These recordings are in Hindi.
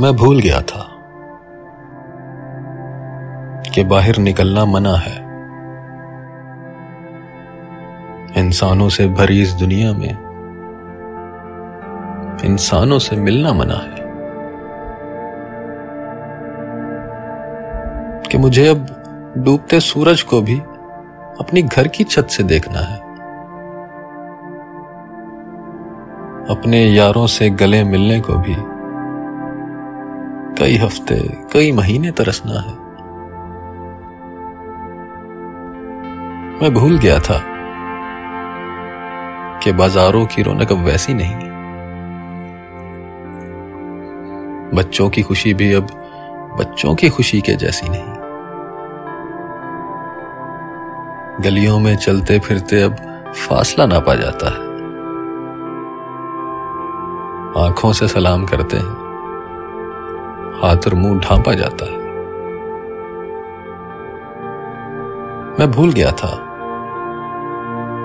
मैं भूल गया था कि बाहर निकलना मना है। इंसानों से भरी इस दुनिया में इंसानों से मिलना मना है कि मुझे अब डूबते सूरज को भी अपनी घर की छत से देखना है। अपने यारों से गले मिलने को भी कई हफ़्ते, कई महीने तरसना है। मैं भूल गया था कि बाजारों की रौनक अब वैसी नहीं। बच्चों की खुशी भी अब बच्चों की खुशी के जैसी नहीं। गलियों में चलते फिरते अब फासला नापा जाता है। आँखों से सलाम करते हैं। हाथ और मुँह ढांपा जाता है। मैं भूल गया था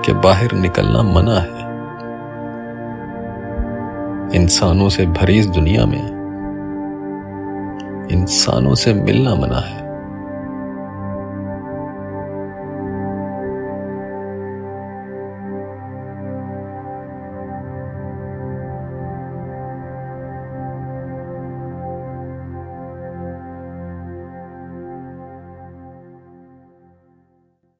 कि बाहर निकलना मना है। इंसानों से भरी इस दुनिया में इंसानों से मिलना मना है।